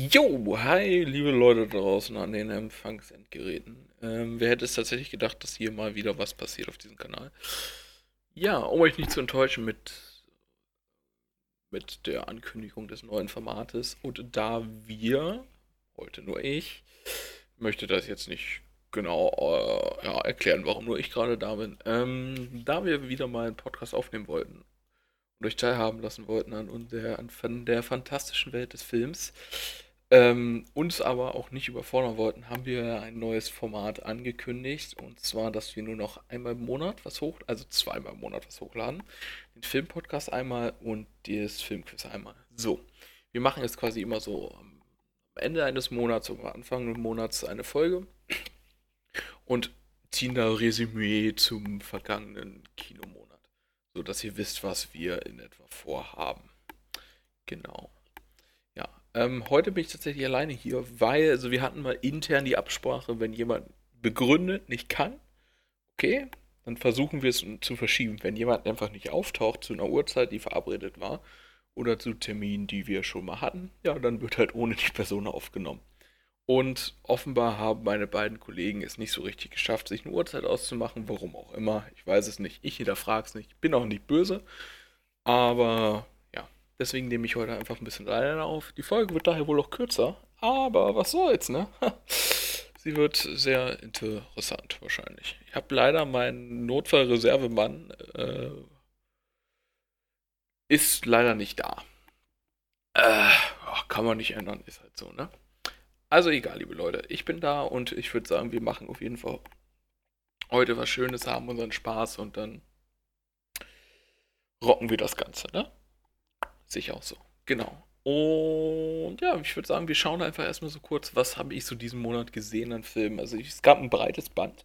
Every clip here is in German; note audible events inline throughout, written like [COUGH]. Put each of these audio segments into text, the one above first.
Jo, hi, liebe Leute draußen an den Empfangsendgeräten. Ähm, wer hätte es tatsächlich gedacht, dass hier mal wieder was passiert auf diesem Kanal? Ja, um euch nicht zu enttäuschen mit, mit der Ankündigung des neuen Formates und da wir, heute nur ich, möchte das jetzt nicht genau äh, ja, erklären, warum nur ich gerade da bin, ähm, da wir wieder mal einen Podcast aufnehmen wollten und euch teilhaben lassen wollten an, der, an der fantastischen Welt des Films, ähm, uns aber auch nicht überfordern wollten, haben wir ein neues Format angekündigt. Und zwar, dass wir nur noch einmal im Monat was hoch, also zweimal im Monat was hochladen. Den Filmpodcast einmal und das Filmquiz einmal. So, wir machen jetzt quasi immer so am Ende eines Monats oder Anfang des Monats eine Folge und ziehen da Resümee zum vergangenen Kinomonat, so dass ihr wisst, was wir in etwa vorhaben. Genau. Ähm, heute bin ich tatsächlich alleine hier, weil, also wir hatten mal intern die Absprache, wenn jemand begründet nicht kann, okay, dann versuchen wir es zu verschieben. Wenn jemand einfach nicht auftaucht zu einer Uhrzeit, die verabredet war, oder zu Terminen, die wir schon mal hatten, ja, dann wird halt ohne die Person aufgenommen. Und offenbar haben meine beiden Kollegen es nicht so richtig geschafft, sich eine Uhrzeit auszumachen, warum auch immer. Ich weiß es nicht. Ich hinterfrage es nicht. Ich bin auch nicht böse. Aber Deswegen nehme ich heute einfach ein bisschen alleine auf. Die Folge wird daher wohl auch kürzer, aber was soll's, ne? [LAUGHS] Sie wird sehr interessant wahrscheinlich. Ich habe leider meinen Notfallreservemann äh, ist leider nicht da. Äh, kann man nicht ändern, ist halt so, ne? Also egal, liebe Leute, ich bin da und ich würde sagen, wir machen auf jeden Fall heute was Schönes, haben unseren Spaß und dann rocken wir das Ganze, ne? Sehe ich auch so. Genau. Und ja, ich würde sagen, wir schauen einfach erstmal so kurz, was habe ich so diesen Monat gesehen an Filmen. Also es gab ein breites Band.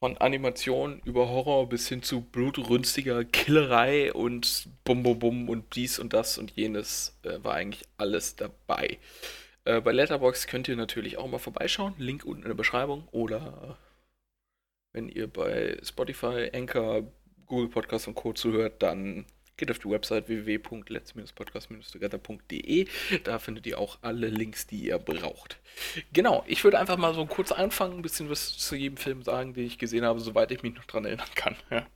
Von Animation über Horror bis hin zu blutrünstiger Killerei und Bum Bum Bum und dies und das und jenes äh, war eigentlich alles dabei. Äh, bei Letterbox könnt ihr natürlich auch mal vorbeischauen. Link unten in der Beschreibung. Oder wenn ihr bei Spotify, Anchor, Google Podcast und Co. zuhört, dann Geht auf die Website www.let's-podcast-together.de. Da findet ihr auch alle Links, die ihr braucht. Genau, ich würde einfach mal so kurz anfangen, ein bisschen was zu jedem Film sagen, den ich gesehen habe, soweit ich mich noch dran erinnern kann. [LAUGHS] Ja.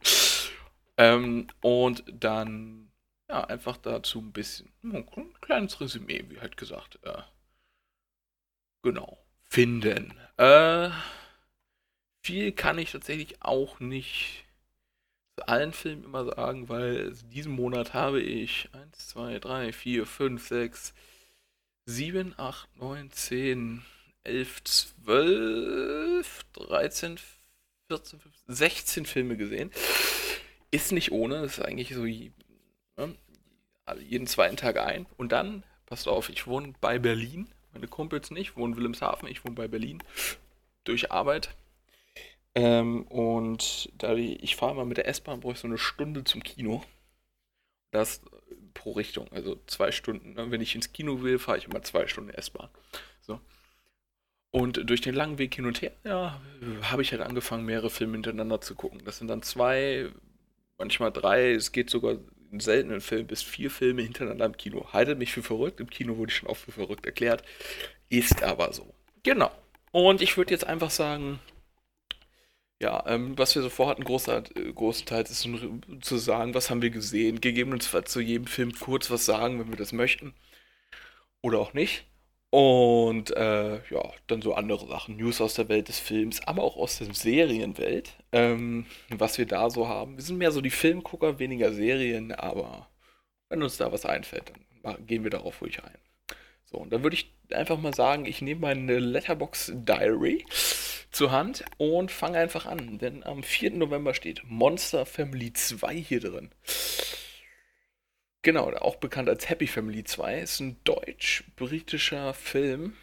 Ähm, und dann ja, einfach dazu ein bisschen, ein kleines Resümee, wie halt gesagt. Äh, genau, finden. Äh, viel kann ich tatsächlich auch nicht zu allen Filmen immer sagen, weil diesen Monat habe ich 1, 2, 3, 4, 5, 6, 7, 8, 9, 10, 11, 12, 13, 14, 15, 16 Filme gesehen. Ist nicht ohne, ist eigentlich so ne, jeden zweiten Tag ein. Und dann, passt auf, ich wohne bei Berlin. Meine Kumpels nicht, wohnen Wilhelmshaven, ich wohne bei Berlin. Durch Arbeit ähm, und da ich, fahre mal mit der S-Bahn, brauche ich so eine Stunde zum Kino. Das pro Richtung, also zwei Stunden. Ne? Wenn ich ins Kino will, fahre ich immer zwei Stunden S-Bahn. So. Und durch den langen Weg hin und her, ja, habe ich halt angefangen, mehrere Filme hintereinander zu gucken. Das sind dann zwei, manchmal drei, es geht sogar in seltenen Filmen bis vier Filme hintereinander im Kino. Haltet mich für verrückt, im Kino wurde ich schon oft für verrückt erklärt. Ist aber so. Genau. Und ich würde jetzt einfach sagen, ja, ähm, was wir so vorhatten, großer, äh, großenteils ist zu sagen, was haben wir gesehen, gegebenenfalls zu jedem Film kurz was sagen, wenn wir das möchten. Oder auch nicht. Und äh, ja, dann so andere Sachen, News aus der Welt des Films, aber auch aus der Serienwelt, ähm, was wir da so haben. Wir sind mehr so die Filmgucker, weniger Serien, aber wenn uns da was einfällt, dann gehen wir darauf ruhig ein. So, und dann würde ich einfach mal sagen, ich nehme meine Letterbox Diary zur Hand und fange einfach an. Denn am 4. November steht Monster Family 2 hier drin. Genau, auch bekannt als Happy Family 2. Ist ein deutsch-britischer Film.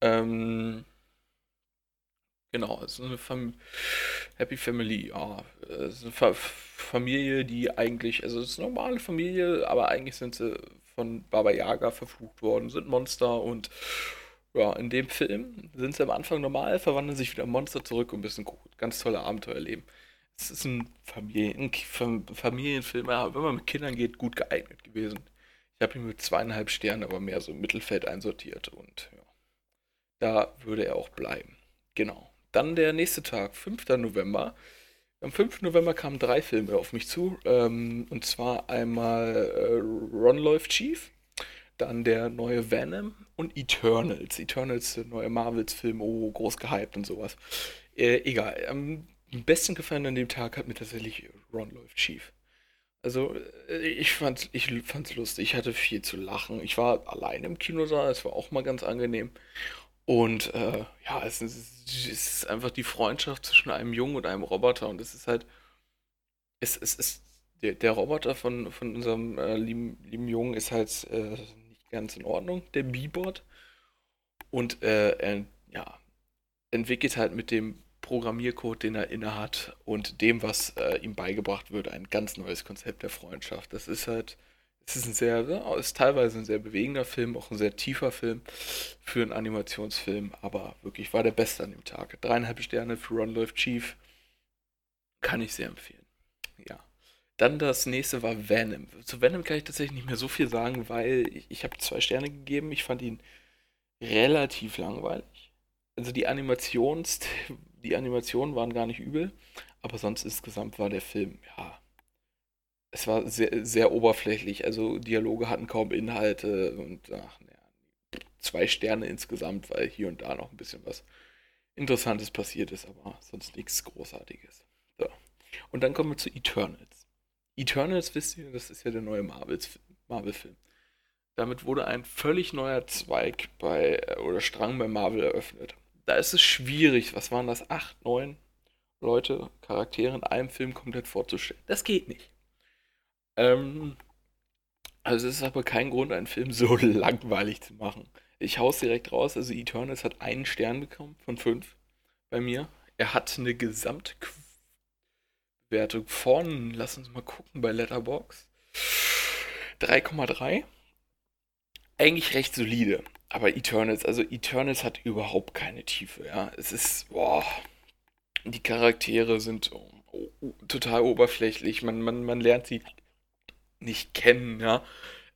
Ähm, genau, es ist eine Fam Happy Family, ja. Es ist eine Fa Familie, die eigentlich, also es ist eine normale Familie, aber eigentlich sind sie von Baba Yaga verflucht worden, sind Monster und ja, in dem Film sind sie am Anfang normal, verwandeln sich wieder Monster zurück und müssen ganz tolle Abenteuer erleben. Es ist ein, Familien, ein Familienfilm, ja, wenn man mit Kindern geht, gut geeignet gewesen. Ich habe ihn mit zweieinhalb Sternen, aber mehr so im Mittelfeld einsortiert und ja, da würde er auch bleiben. Genau. Dann der nächste Tag, 5. November. Am 5. November kamen drei Filme auf mich zu. Ähm, und zwar einmal äh, Ron läuft Chief, dann der neue Venom und Eternals. Eternals, der neue Marvels-Film, oh, groß gehypt und sowas. Äh, egal. Am besten gefallen an dem Tag hat mir tatsächlich Ron läuft Chief. Also, äh, ich fand's, ich fand's lustig. Ich hatte viel zu lachen. Ich war allein im Kinosaal, es war auch mal ganz angenehm. Und äh, ja, es ist, es ist einfach die Freundschaft zwischen einem Jungen und einem Roboter. Und es ist halt, es, es ist, der, der Roboter von, von unserem äh, lieben, lieben Jungen ist halt äh, ganz in Ordnung, der B-Bot. Und äh, er, ja, entwickelt halt mit dem Programmiercode, den er innehat und dem, was äh, ihm beigebracht wird, ein ganz neues Konzept der Freundschaft. Das ist halt, es ist ein sehr, ist teilweise ein sehr bewegender Film, auch ein sehr tiefer Film für einen Animationsfilm, aber wirklich war der beste an dem Tag. Dreieinhalb Sterne für Ron Läuft Chief. Kann ich sehr empfehlen. Dann das nächste war Venom. Zu Venom kann ich tatsächlich nicht mehr so viel sagen, weil ich, ich habe zwei Sterne gegeben. Ich fand ihn relativ langweilig. Also die Animations, [LAUGHS] die Animationen waren gar nicht übel, aber sonst insgesamt war der Film, ja, es war sehr, sehr oberflächlich. Also Dialoge hatten kaum Inhalte und ach, ja, zwei Sterne insgesamt, weil hier und da noch ein bisschen was Interessantes passiert ist, aber sonst nichts Großartiges. So. Und dann kommen wir zu Eternals. Eternals, wisst ihr, das ist ja der neue Marvel-Film. Damit wurde ein völlig neuer Zweig bei oder Strang bei Marvel eröffnet da ist es schwierig, was waren das, acht, neun Leute, Charaktere in einem Film komplett vorzustellen. Das geht nicht. Ähm, also es ist aber kein Grund, einen Film so [LAUGHS] langweilig zu machen. Ich hau's direkt raus, also Eternals hat einen Stern bekommen von fünf bei mir. Er hat eine Gesamtwertung von, lass uns mal gucken, bei Letterbox 3,3. Eigentlich recht solide. Aber Eternals, also Eternals hat überhaupt keine Tiefe, ja. Es ist, boah, die Charaktere sind oh, oh, total oberflächlich. Man, man, man lernt sie nicht kennen, ja.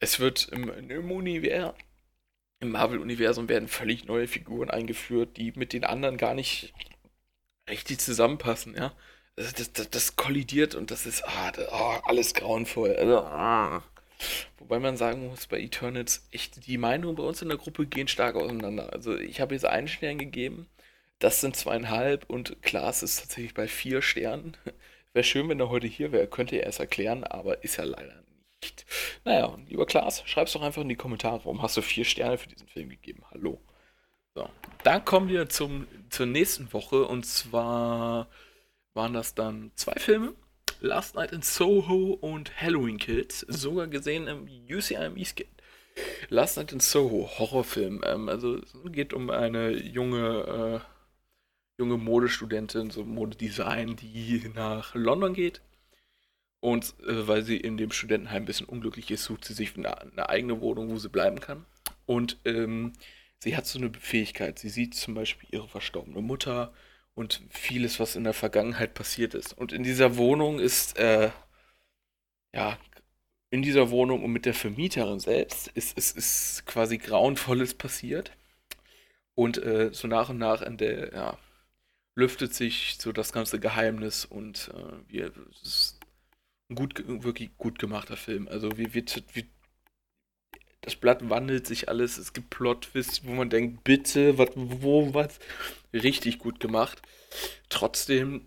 Es wird im, im Universum, im Marvel-Universum werden völlig neue Figuren eingeführt, die mit den anderen gar nicht richtig zusammenpassen, ja. Das, das, das, kollidiert und das ist ah, das, oh, alles grauenvoll. Also, ah. Wobei man sagen muss, bei Eternals, echt, die Meinungen bei uns in der Gruppe gehen stark auseinander. Also ich habe jetzt einen Stern gegeben, das sind zweieinhalb und Klaas ist tatsächlich bei vier Sternen. [LAUGHS] Wäre schön, wenn er heute hier wäre, könnte er es erklären, aber ist er leider nicht. Naja, lieber Klaas, schreib's doch einfach in die Kommentare, warum hast du vier Sterne für diesen Film gegeben? Hallo. So, dann kommen wir zum, zur nächsten Woche und zwar waren das dann zwei Filme. Last Night in Soho und Halloween Kills, sogar gesehen im UCIM Skate. Last Night in Soho, Horrorfilm. Ähm, also es geht um eine junge, äh, junge Modestudentin, so Modedesign, die nach London geht. Und äh, weil sie in dem Studentenheim ein bisschen unglücklich ist, sucht sie sich eine, eine eigene Wohnung, wo sie bleiben kann. Und ähm, sie hat so eine Fähigkeit. Sie sieht zum Beispiel ihre verstorbene Mutter und vieles, was in der Vergangenheit passiert ist. Und in dieser Wohnung ist, äh, ja, in dieser Wohnung und mit der Vermieterin selbst ist, ist, ist quasi Grauenvolles passiert. Und äh, so nach und nach in der, ja, lüftet sich so das ganze Geheimnis und äh, wir, es ist ein gut, wirklich gut gemachter Film. Also wie wird, wie, das Blatt wandelt sich alles, es gibt Plot-Twists, wo man denkt, bitte, wat, wo, was, richtig gut gemacht. Trotzdem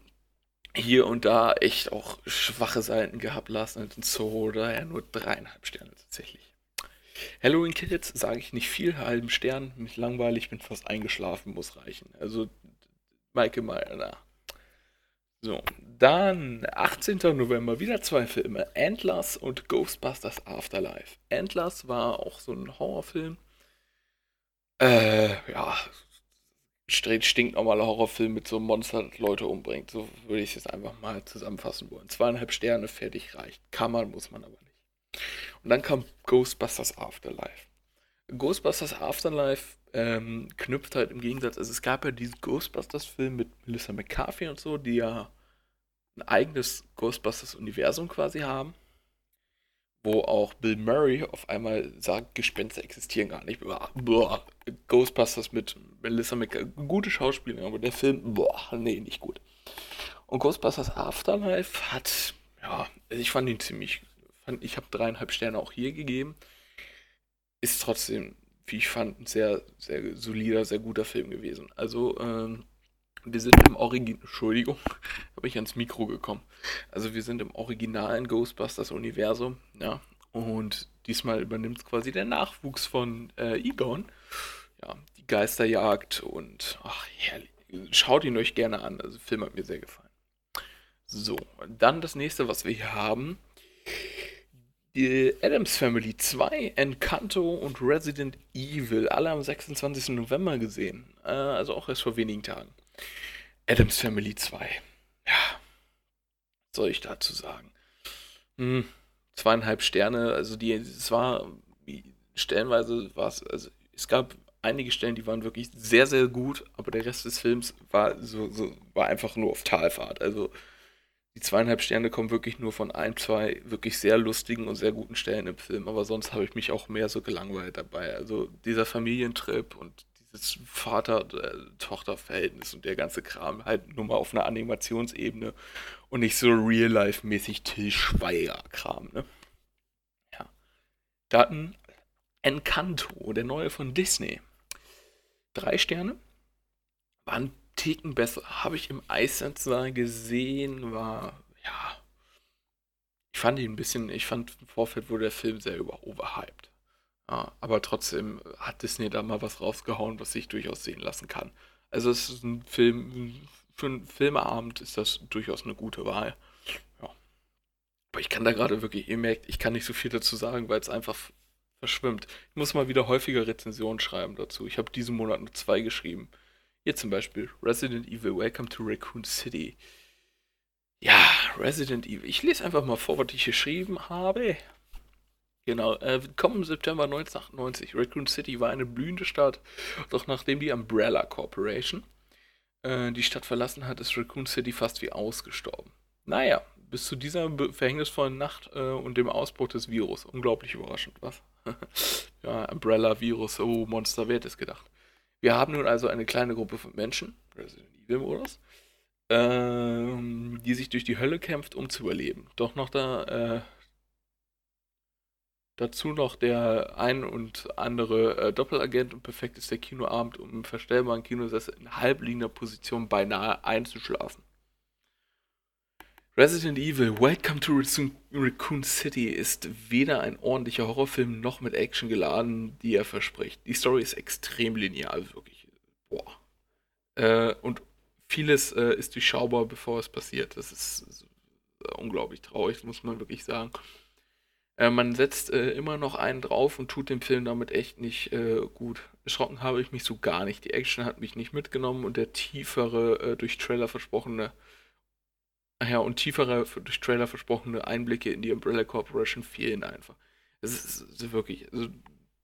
hier und da echt auch schwache Seiten gehabt, Last Night in Soho, daher nur dreieinhalb Sterne tatsächlich. Halloween Kids sage ich nicht viel, halben Stern, mich langweilig, bin fast eingeschlafen, muss reichen. Also, Michael Meyer. So, dann 18. November wieder zwei Filme, Antlers und Ghostbusters Afterlife. Antlers war auch so ein Horrorfilm. Äh, ja, stinknormaler Horrorfilm mit so einem Monster, das Leute umbringt. So würde ich es jetzt einfach mal zusammenfassen wollen. Zweieinhalb Sterne, fertig, reicht. Kann man, muss man aber nicht. Und dann kam Ghostbusters Afterlife. Ghostbusters Afterlife ähm, knüpft halt im Gegensatz, also es gab ja diesen Ghostbusters-Film mit Melissa McCarthy und so, die ja ein eigenes Ghostbusters-Universum quasi haben, wo auch Bill Murray auf einmal sagt, Gespenster existieren gar nicht. Boah, Ghostbusters mit Melissa McCarthy, gute Schauspielerin, aber der Film, boah, nee, nicht gut. Und Ghostbusters Afterlife hat, ja, ich fand ihn ziemlich, fand, ich habe dreieinhalb Sterne auch hier gegeben. Ist trotzdem, wie ich fand, ein sehr, sehr solider, sehr guter Film gewesen. Also, ähm, wir sind im Original, Entschuldigung, [LAUGHS] habe ich ans Mikro gekommen. Also wir sind im originalen Ghostbusters-Universum, ja. Und diesmal übernimmt es quasi der Nachwuchs von äh, Egon. Ja, die Geisterjagd und ach, herrlich. Schaut ihn euch gerne an. Also, der Film hat mir sehr gefallen. So, dann das nächste, was wir hier haben. Die Adams Family 2, Encanto und Resident Evil, alle am 26. November gesehen. Äh, also auch erst vor wenigen Tagen. Adams Family 2. Ja. Was soll ich dazu sagen? Hm, zweieinhalb Sterne, also die, es war, stellenweise war es, also es gab einige Stellen, die waren wirklich sehr, sehr gut, aber der Rest des Films war so, so war einfach nur auf Talfahrt. Also die zweieinhalb Sterne kommen wirklich nur von ein, zwei wirklich sehr lustigen und sehr guten Stellen im Film, aber sonst habe ich mich auch mehr so gelangweilt dabei. Also dieser Familientrip und das Vater-Tochter-Verhältnis und der ganze Kram halt nur mal auf einer Animationsebene und nicht so real-life-mäßig Till Schweiger-Kram, ne? Ja. Daten Encanto, der neue von Disney. Drei Sterne. War ein Ticken besser. Habe ich im Eissaal gesehen, war, ja. Ich fand ihn ein bisschen, ich fand im Vorfeld wurde der Film sehr über overhyped. Ja, aber trotzdem hat Disney da mal was rausgehauen, was sich durchaus sehen lassen kann. Also es ist ein Film, für einen Filmeabend ist das durchaus eine gute Wahl. Ja. Aber ich kann da gerade wirklich, ihr merkt, ich kann nicht so viel dazu sagen, weil es einfach verschwimmt. Ich muss mal wieder häufiger Rezensionen schreiben dazu. Ich habe diesen Monat nur zwei geschrieben. Hier zum Beispiel Resident Evil, Welcome to Raccoon City. Ja, Resident Evil. Ich lese einfach mal vor, was ich geschrieben habe. Genau, äh, kommen September 1998. Raccoon City war eine blühende Stadt, doch nachdem die Umbrella Corporation äh, die Stadt verlassen hat, ist Raccoon City fast wie ausgestorben. Naja, bis zu dieser verhängnisvollen Nacht äh, und dem Ausbruch des Virus. Unglaublich überraschend, was? [LAUGHS] ja, Umbrella-Virus, oh, Monster, wer hätte es gedacht? Wir haben nun also eine kleine Gruppe von Menschen, Resident Evil-Modus, ähm, die sich durch die Hölle kämpft, um zu überleben. Doch noch da, äh, Dazu noch der ein und andere äh, Doppelagent und perfekt ist der Kinoabend, um im verstellbaren Kinosessel in halbliegender Position beinahe einzuschlafen. Resident Evil Welcome to Raccoon City ist weder ein ordentlicher Horrorfilm noch mit Action geladen, die er verspricht. Die Story ist extrem linear, wirklich. Boah. Äh, und vieles äh, ist durchschaubar, bevor es passiert. Das ist, ist unglaublich traurig, muss man wirklich sagen. Äh, man setzt äh, immer noch einen drauf und tut dem Film damit echt nicht äh, gut. Erschrocken habe ich mich so gar nicht. Die Action hat mich nicht mitgenommen und der tiefere, äh, durch Trailer versprochene, ja, und tiefere, durch Trailer versprochene Einblicke in die Umbrella Corporation fehlen einfach. Es ist, ist wirklich, also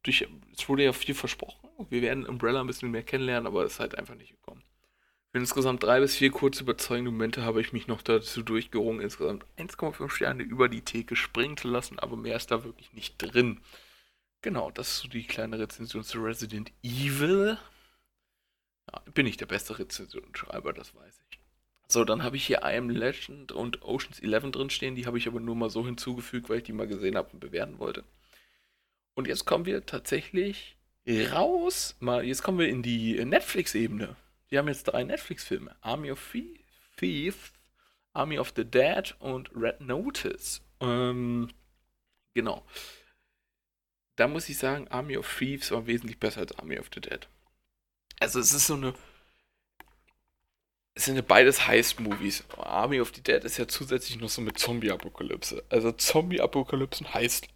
durch, es wurde ja viel versprochen. Wir werden Umbrella ein bisschen mehr kennenlernen, aber es ist halt einfach nicht gekommen. Für insgesamt drei bis vier kurz überzeugende Momente habe ich mich noch dazu durchgerungen, insgesamt 1,5 Sterne über die Theke springen zu lassen, aber mehr ist da wirklich nicht drin. Genau, das ist so die kleine Rezension zu Resident Evil. Ja, bin ich der beste Rezensionsschreiber, das weiß ich. So, dann habe ich hier I Am Legend und Oceans 11 drin stehen. Die habe ich aber nur mal so hinzugefügt, weil ich die mal gesehen habe und bewerten wollte. Und jetzt kommen wir tatsächlich raus. Mal, jetzt kommen wir in die Netflix-Ebene. Die haben jetzt drei Netflix-Filme: Army of Thieves, Army of the Dead und Red Notice. Ähm, genau. Da muss ich sagen, Army of Thieves war wesentlich besser als Army of the Dead. Also es ist so eine. Es sind ja beides Heist-Movies. Army of the Dead ist ja zusätzlich noch so mit Zombie-Apokalypse. Also Zombie-Apokalypsen heißt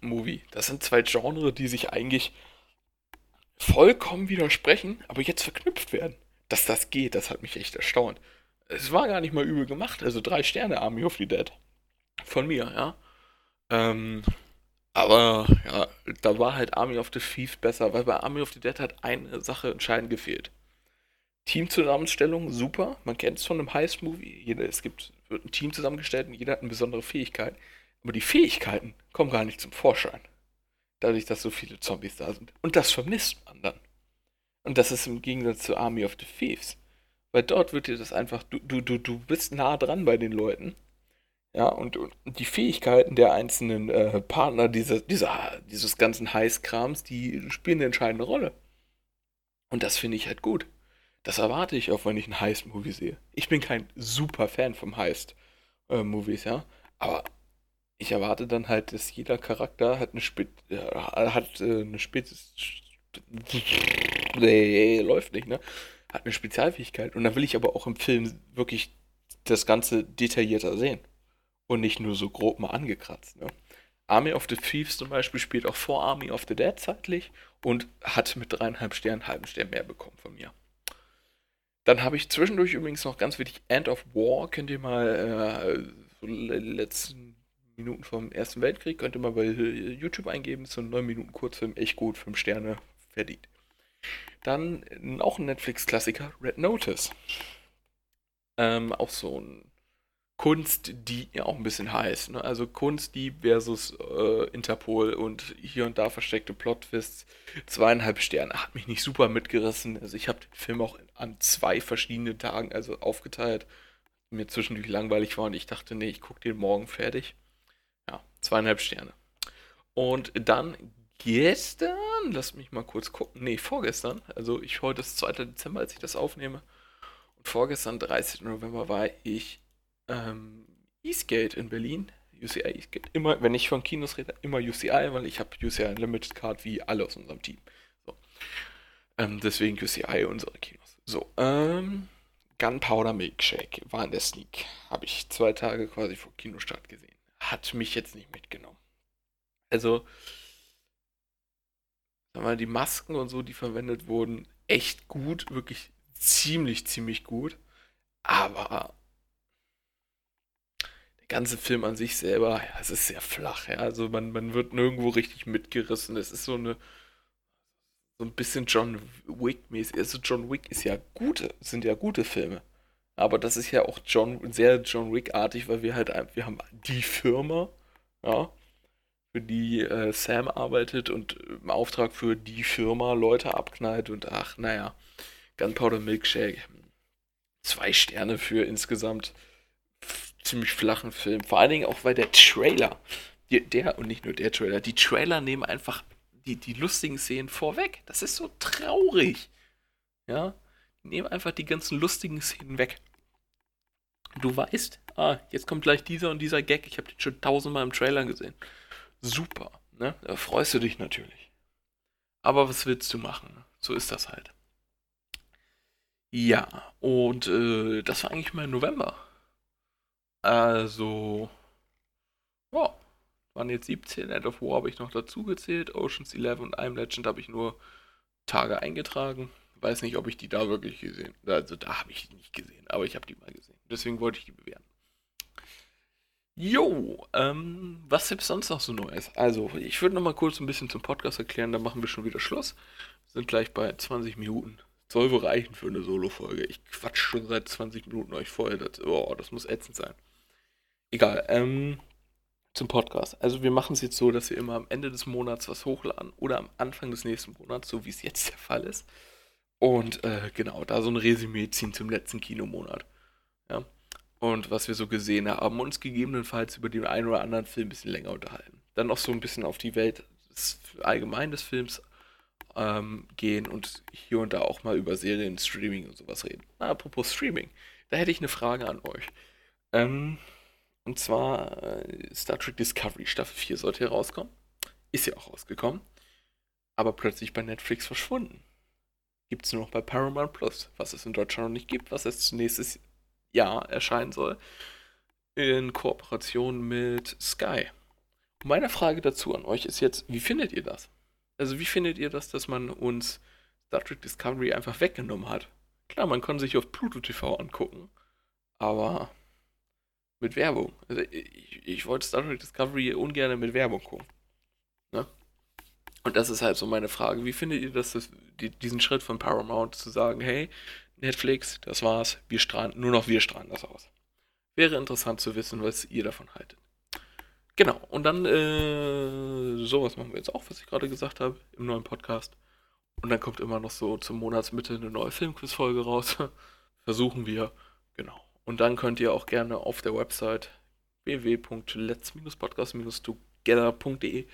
Movie. Das sind zwei Genres, die sich eigentlich vollkommen widersprechen, aber jetzt verknüpft werden. Dass das geht, das hat mich echt erstaunt. Es war gar nicht mal übel gemacht. Also drei Sterne Army of the Dead. Von mir, ja. Ähm, aber ja, da war halt Army of the Thieves besser, weil bei Army of the Dead hat eine Sache entscheidend gefehlt. Teamzusammenstellung, super. Man kennt es von einem Heist-Movie. Es gibt, wird ein Team zusammengestellt und jeder hat eine besondere Fähigkeit. Aber die Fähigkeiten kommen gar nicht zum Vorschein. Dadurch, dass so viele Zombies da sind. Und das vermisst man dann. Und das ist im Gegensatz zu Army of the Thieves. Weil dort wird dir das einfach, du, du, du, bist nah dran bei den Leuten. Ja, und, und die Fähigkeiten der einzelnen äh, Partner dieser, dieser, dieses ganzen Heißkrams, die spielen eine entscheidende Rolle. Und das finde ich halt gut. Das erwarte ich auch, wenn ich einen Heist-Movie sehe. Ich bin kein super Fan vom Heist-Movies, ja. Aber ich erwarte dann halt, dass jeder Charakter hat eine Spitze, äh, hat äh, eine Spitze, nee, läuft nicht, ne? Hat eine Spezialfähigkeit. Und dann will ich aber auch im Film wirklich das Ganze detaillierter sehen. Und nicht nur so grob mal angekratzt, ne? Army of the Thieves zum Beispiel spielt auch vor Army of the Dead zeitlich und hat mit dreieinhalb Sternen einen halben Stern mehr bekommen von mir. Dann habe ich zwischendurch übrigens noch ganz wichtig End of War. Könnt ihr mal äh, so letzten Minuten vom Ersten Weltkrieg, könnt ihr mal bei YouTube eingeben. So ein 9 Minuten Kurzfilm, echt gut, 5 Sterne, verdient. Dann auch ein Netflix-Klassiker, Red Notice. Ähm, auch so ein Kunst, die ja auch ein bisschen heiß. Ne? Also Kunstdieb versus äh, Interpol und hier und da versteckte Plot-Twists. Zweieinhalb Sterne hat mich nicht super mitgerissen. Also ich habe den Film auch an zwei verschiedenen Tagen also aufgeteilt. Mir zwischendurch langweilig war und ich dachte, nee, ich gucke den morgen fertig. Ja, zweieinhalb Sterne. Und dann gestern, lass mich mal kurz gucken, nee, vorgestern, also ich heute ist 2. Dezember, als ich das aufnehme. Und vorgestern, 30. November, war ich ähm, Eastgate in Berlin. UCI Eastgate. Immer, wenn ich von Kinos rede, immer UCI, weil ich habe UCI Unlimited Card wie alle aus unserem Team. So. Ähm, deswegen UCI unsere Kinos. So, ähm, Gunpowder Milkshake war in der Sneak. Habe ich zwei Tage quasi vor Kinostart gesehen. Hat mich jetzt nicht mitgenommen. Also, sag mal, die Masken und so, die verwendet wurden, echt gut, wirklich ziemlich, ziemlich gut. Aber ganze Film an sich selber, ja, es ist sehr flach, ja. Also man, man wird nirgendwo richtig mitgerissen. Es ist so eine so ein bisschen John Wick-mäßig. Also John Wick ist ja gute, sind ja gute Filme. Aber das ist ja auch John, sehr John Wick-artig, weil wir halt, wir haben die Firma, ja, für die äh, Sam arbeitet und im Auftrag für die Firma Leute abknallt und ach, naja, Gunpowder Milkshake. Zwei Sterne für insgesamt ziemlich flachen Film. Vor allen Dingen auch, weil der Trailer, der, der und nicht nur der Trailer, die Trailer nehmen einfach die, die lustigen Szenen vorweg. Das ist so traurig. Ja, die nehmen einfach die ganzen lustigen Szenen weg. Du weißt, ah, jetzt kommt gleich dieser und dieser Gag. Ich habe den schon tausendmal im Trailer gesehen. Super, ne? Da freust du dich natürlich. Aber was willst du machen? So ist das halt. Ja, und äh, das war eigentlich im November. Also, ja, waren jetzt 17. End of War habe ich noch dazu gezählt. Oceans 11 und I'm Legend habe ich nur Tage eingetragen. Weiß nicht, ob ich die da wirklich gesehen. Also, da habe ich die nicht gesehen, aber ich habe die mal gesehen. Deswegen wollte ich die bewerten. Jo, ähm, was gibt es sonst noch so Neues? Also, ich würde noch mal kurz ein bisschen zum Podcast erklären, dann machen wir schon wieder Schluss. Sind gleich bei 20 Minuten. Soll wohl reichen für eine Solo-Folge. Ich quatsch schon seit 20 Minuten euch voll. Das, oh, das muss ätzend sein. Egal, ähm, zum Podcast. Also wir machen es jetzt so, dass wir immer am Ende des Monats was hochladen oder am Anfang des nächsten Monats, so wie es jetzt der Fall ist. Und äh, genau, da so ein Resümee ziehen zum letzten Kinomonat. Ja. Und was wir so gesehen haben, uns gegebenenfalls über den einen oder anderen Film ein bisschen länger unterhalten. Dann noch so ein bisschen auf die Welt des, allgemein des Films ähm, gehen und hier und da auch mal über Serien, Streaming und sowas reden. Na, apropos Streaming, da hätte ich eine Frage an euch. Ähm, und zwar äh, Star Trek Discovery Staffel 4 sollte herauskommen. Ist ja auch rausgekommen. Aber plötzlich bei Netflix verschwunden. Gibt es nur noch bei Paramount Plus, was es in Deutschland noch nicht gibt, was es nächstes Jahr erscheinen soll. In Kooperation mit Sky. Meine Frage dazu an euch ist jetzt, wie findet ihr das? Also wie findet ihr das, dass man uns Star Trek Discovery einfach weggenommen hat? Klar, man kann sich auf Pluto TV angucken, aber mit Werbung. Also ich, ich wollte Star Trek Discovery ungern mit Werbung gucken. Ne? Und das ist halt so meine Frage. Wie findet ihr das, das die, diesen Schritt von Paramount zu sagen, hey, Netflix, das war's, wir strahlen, nur noch wir strahlen das aus. Wäre interessant zu wissen, was ihr davon haltet. Genau, und dann äh, sowas machen wir jetzt auch, was ich gerade gesagt habe, im neuen Podcast. Und dann kommt immer noch so zum Monatsmitte eine neue Filmquiz-Folge raus. [LAUGHS] Versuchen wir. Genau. Und dann könnt ihr auch gerne auf der Website www.let's-podcast-together.de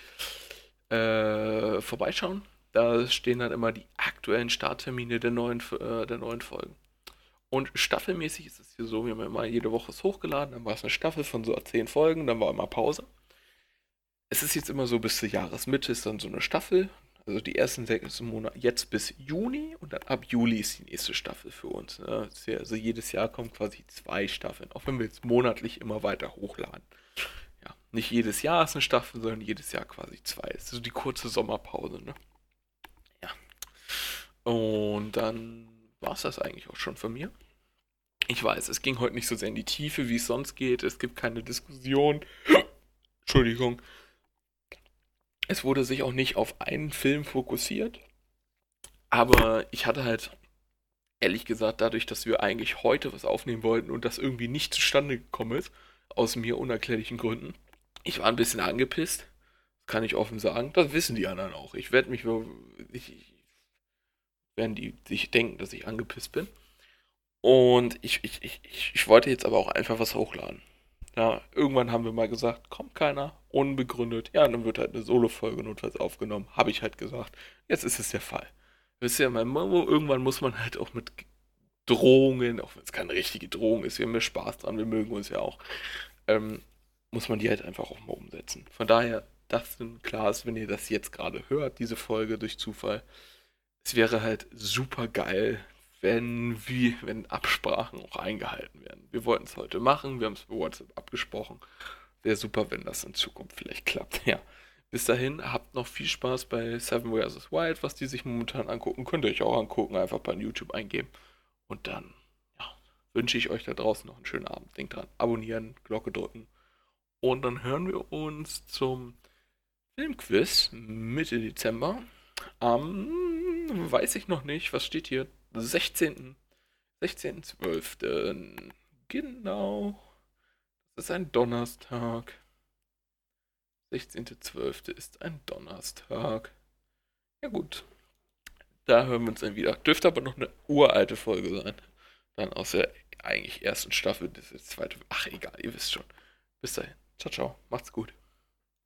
äh, vorbeischauen. Da stehen dann immer die aktuellen Starttermine der neuen, äh, der neuen Folgen. Und staffelmäßig ist es hier so, wir haben immer jede Woche es hochgeladen, dann war es eine Staffel von so zehn Folgen, dann war immer Pause. Es ist jetzt immer so, bis zur Jahresmitte ist dann so eine Staffel. Also die ersten sechs Monate jetzt bis Juni und dann ab Juli ist die nächste Staffel für uns. Ne? Also jedes Jahr kommen quasi zwei Staffeln, auch wenn wir jetzt monatlich immer weiter hochladen. Ja, nicht jedes Jahr ist eine Staffel, sondern jedes Jahr quasi zwei. Das ist so die kurze Sommerpause, ne? Und dann war es das eigentlich auch schon von mir. Ich weiß, es ging heute nicht so sehr in die Tiefe, wie es sonst geht. Es gibt keine Diskussion. [CLEARS THROAT] Entschuldigung. Es wurde sich auch nicht auf einen Film fokussiert. Aber ich hatte halt, ehrlich gesagt, dadurch, dass wir eigentlich heute was aufnehmen wollten und das irgendwie nicht zustande gekommen ist, aus mir unerklärlichen Gründen, ich war ein bisschen angepisst. Das kann ich offen sagen. Das wissen die anderen auch. Ich werde mich, ich, werden die sich denken, dass ich angepisst bin. Und ich, ich, ich, ich wollte jetzt aber auch einfach was hochladen. Ja, irgendwann haben wir mal gesagt, kommt keiner, unbegründet. Ja, dann wird halt eine Solo-Folge notfalls aufgenommen. Habe ich halt gesagt. Jetzt ist es der Fall. Wisst ihr, irgendwann muss man halt auch mit Drohungen, auch wenn es keine richtige Drohung ist, wir haben ja Spaß dran, wir mögen uns ja auch, ähm, muss man die halt einfach auch mal umsetzen. Von daher, das klar ist, wenn ihr das jetzt gerade hört, diese Folge durch Zufall, es wäre halt super geil, wenn, wie, wenn Absprachen auch eingehalten werden. Wir wollten es heute machen, wir haben es bei WhatsApp abgesprochen. Wäre super, wenn das in Zukunft vielleicht klappt. [LAUGHS] Ja. Bis dahin, habt noch viel Spaß bei Seven vs. Wild, was die sich momentan angucken. Könnt ihr euch auch angucken, einfach bei YouTube eingeben. Und dann ja, wünsche ich euch da draußen noch einen schönen Abend. Denkt dran, abonnieren, Glocke drücken. Und dann hören wir uns zum Filmquiz Mitte Dezember am weiß ich noch nicht. Was steht hier? 16. 16.12. Genau. Das ist ein Donnerstag. 16.12. ist ein Donnerstag. Ja gut. Da hören wir uns dann wieder. Dürfte aber noch eine uralte Folge sein. Dann aus der eigentlich ersten Staffel. Das ist zweite. Ach egal, ihr wisst schon. Bis dahin. Ciao, ciao. Macht's gut.